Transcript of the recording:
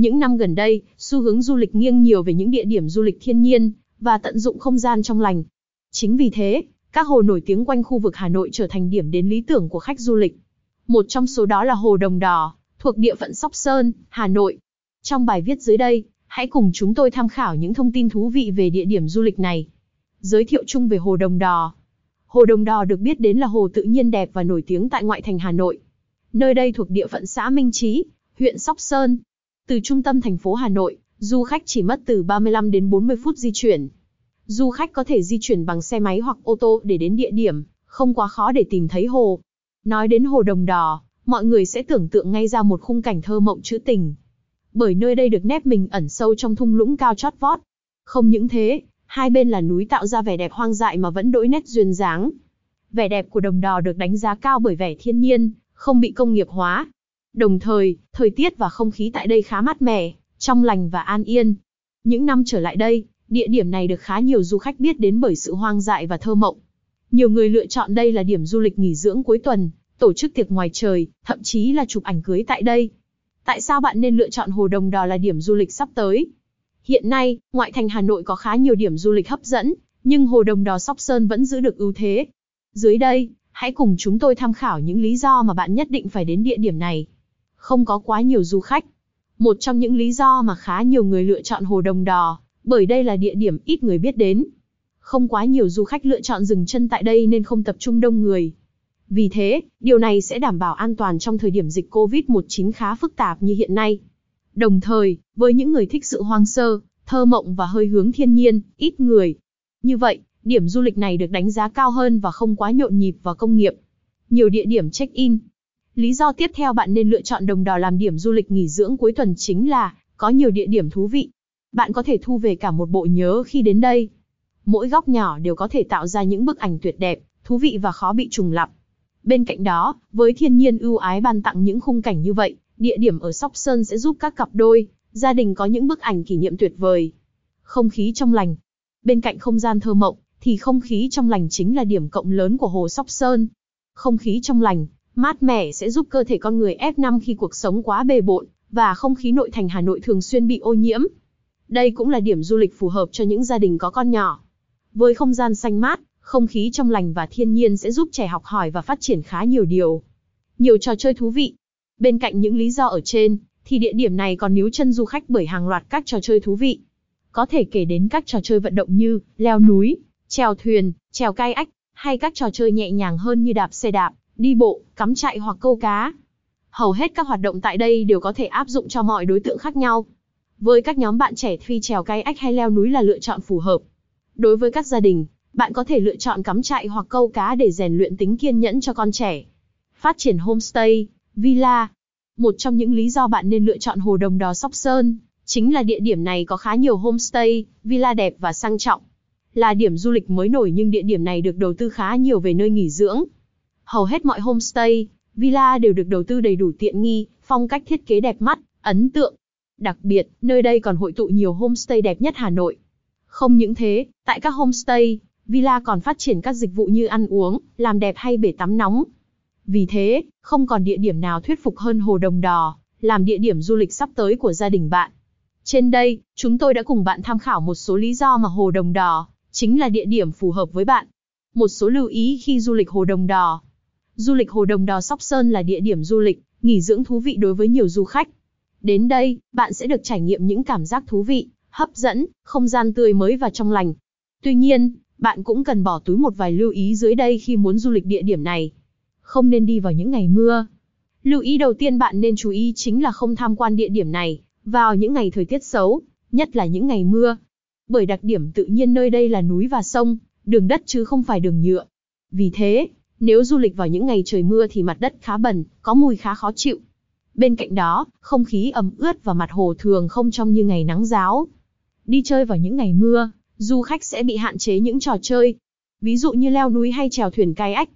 Những năm gần đây, xu hướng du lịch nghiêng nhiều về những địa điểm du lịch thiên nhiên và tận dụng không gian trong lành. Chính vì thế, các hồ nổi tiếng quanh khu vực Hà Nội trở thành điểm đến lý tưởng của khách du lịch. Một trong số đó là Hồ Đồng Đỏ, thuộc địa phận Sóc Sơn, Hà Nội. Trong bài viết dưới đây, hãy cùng chúng tôi tham khảo những thông tin thú vị về địa điểm du lịch này. Giới thiệu chung về Hồ Đồng Đò. Hồ Đồng Đò được biết đến là hồ tự nhiên đẹp và nổi tiếng tại ngoại thành Hà Nội. Nơi đây thuộc địa phận xã Minh Chí, huyện Sóc Sơn. Từ trung tâm thành phố Hà Nội, du khách chỉ mất từ 35 đến 40 phút di chuyển. Du khách có thể di chuyển bằng xe máy hoặc ô tô để đến địa điểm, không quá khó để tìm thấy hồ. Nói đến hồ Đồng Đò, mọi người sẽ tưởng tượng ngay ra một khung cảnh thơ mộng trữ tình. Bởi nơi đây được nép mình ẩn sâu trong thung lũng cao chót vót. Không những thế, hai bên là núi tạo ra vẻ đẹp hoang dại mà vẫn đỗi nét duyên dáng. Vẻ đẹp của Đồng Đò được đánh giá cao bởi vẻ thiên nhiên, không bị công nghiệp hóa. Đồng thời, thời tiết và không khí tại đây khá mát mẻ, trong lành và an yên. Những năm trở lại đây, địa điểm này được khá nhiều du khách biết đến bởi sự hoang dại và thơ mộng. Nhiều người lựa chọn đây là điểm du lịch nghỉ dưỡng cuối tuần, tổ chức tiệc ngoài trời, thậm chí là chụp ảnh cưới tại đây. Tại sao bạn nên lựa chọn Hồ Đồng Đò là điểm du lịch sắp tới? Hiện nay, ngoại thành Hà Nội có khá nhiều điểm du lịch hấp dẫn, nhưng Hồ Đồng Đò Sóc Sơn vẫn giữ được ưu thế. Dưới đây, hãy cùng chúng tôi tham khảo những lý do mà bạn nhất định phải đến địa điểm này. Không có quá nhiều du khách. Một trong những lý do mà khá nhiều người lựa chọn Hồ Đồng Đò, bởi đây là địa điểm ít người biết đến. Không quá nhiều du khách lựa chọn dừng chân tại đây nên không tập trung đông người. Vì thế, điều này sẽ đảm bảo an toàn trong thời điểm dịch COVID-19 khá phức tạp như hiện nay. Đồng thời, với những người thích sự hoang sơ, thơ mộng và hơi hướng thiên nhiên, ít người. Như vậy, điểm du lịch này được đánh giá cao hơn và không quá nhộn nhịp và công nghiệp. Nhiều địa điểm check-in. Lý do tiếp theo bạn nên lựa chọn Đồng đỏ làm điểm du lịch nghỉ dưỡng cuối tuần chính là có nhiều địa điểm thú vị. Bạn có thể thu về cả một bộ nhớ khi đến đây. Mỗi góc nhỏ đều có thể tạo ra những bức ảnh tuyệt đẹp, thú vị và khó bị trùng lặp. Bên cạnh đó, với thiên nhiên ưu ái ban tặng những khung cảnh như vậy, địa điểm ở Sóc Sơn sẽ giúp các cặp đôi, gia đình có những bức ảnh kỷ niệm tuyệt vời. Không khí trong lành. Bên cạnh không gian thơ mộng, thì không khí trong lành chính là điểm cộng lớn của Hồ Sóc Sơn. Không khí trong lành, mát mẻ sẽ giúp cơ thể con người F5 khi cuộc sống quá bề bộn, và không khí nội thành Hà Nội thường xuyên bị ô nhiễm. Đây cũng là điểm du lịch phù hợp cho những gia đình có con nhỏ. Với không gian xanh mát, không khí trong lành và thiên nhiên sẽ giúp trẻ học hỏi và phát triển khá nhiều điều. Nhiều trò chơi thú vị. Bên cạnh những lý do ở trên, thì địa điểm này còn níu chân du khách bởi hàng loạt các trò chơi thú vị. Có thể kể đến các trò chơi vận động như leo núi, trèo thuyền, trèo cai ách, hay các trò chơi nhẹ nhàng hơn như đạp xe đạp, đi bộ, cắm trại hoặc câu cá. Hầu hết các hoạt động tại đây đều có thể áp dụng cho mọi đối tượng khác nhau. Với các nhóm bạn trẻ phi trèo cai ách hay leo núi là lựa chọn phù hợp. Đối với các gia đình, bạn có thể lựa chọn cắm trại hoặc câu cá để rèn luyện tính kiên nhẫn cho con trẻ. Phát triển homestay, villa. Một trong những lý do bạn nên lựa chọn Hồ Đồng Đò Sóc Sơn, chính là địa điểm này có khá nhiều homestay, villa đẹp và sang trọng. Là điểm du lịch mới nổi nhưng địa điểm này được đầu tư khá nhiều về nơi nghỉ dưỡng. Hầu hết mọi homestay, villa đều được đầu tư đầy đủ tiện nghi, phong cách thiết kế đẹp mắt, ấn tượng. Đặc biệt, nơi đây còn hội tụ nhiều homestay đẹp nhất Hà Nội. Không những thế, tại các homestay, villa còn phát triển các dịch vụ như ăn uống, làm đẹp hay bể tắm nóng. Vì thế, không còn địa điểm nào thuyết phục hơn Hồ Đồng Đò, làm địa điểm du lịch sắp tới của gia đình bạn. Trên đây, chúng tôi đã cùng bạn tham khảo một số lý do mà Hồ Đồng Đò chính là địa điểm phù hợp với bạn. Một số lưu ý khi du lịch Hồ Đồng Đò. Du lịch Hồ Đồng Đò Sóc Sơn là địa điểm du lịch, nghỉ dưỡng thú vị đối với nhiều du khách. Đến đây, bạn sẽ được trải nghiệm những cảm giác thú vị, hấp dẫn, không gian tươi mới và trong lành. Tuy nhiên, bạn cũng cần bỏ túi một vài lưu ý dưới đây khi muốn du lịch địa điểm này. Không nên đi vào những ngày mưa. Lưu ý đầu tiên bạn nên chú ý chính là không tham quan địa điểm này vào những ngày thời tiết xấu, nhất là những ngày mưa. Bởi đặc điểm tự nhiên nơi đây là núi và sông, đường đất chứ không phải đường nhựa. Vì thế, nếu du lịch vào những ngày trời mưa thì mặt đất khá bẩn, có mùi khá khó chịu. Bên cạnh đó, không khí ẩm ướt và mặt hồ thường không trong như ngày nắng giáo. Đi chơi vào những ngày mưa, du khách sẽ bị hạn chế những trò chơi. Ví dụ như leo núi hay trèo thuyền kayak.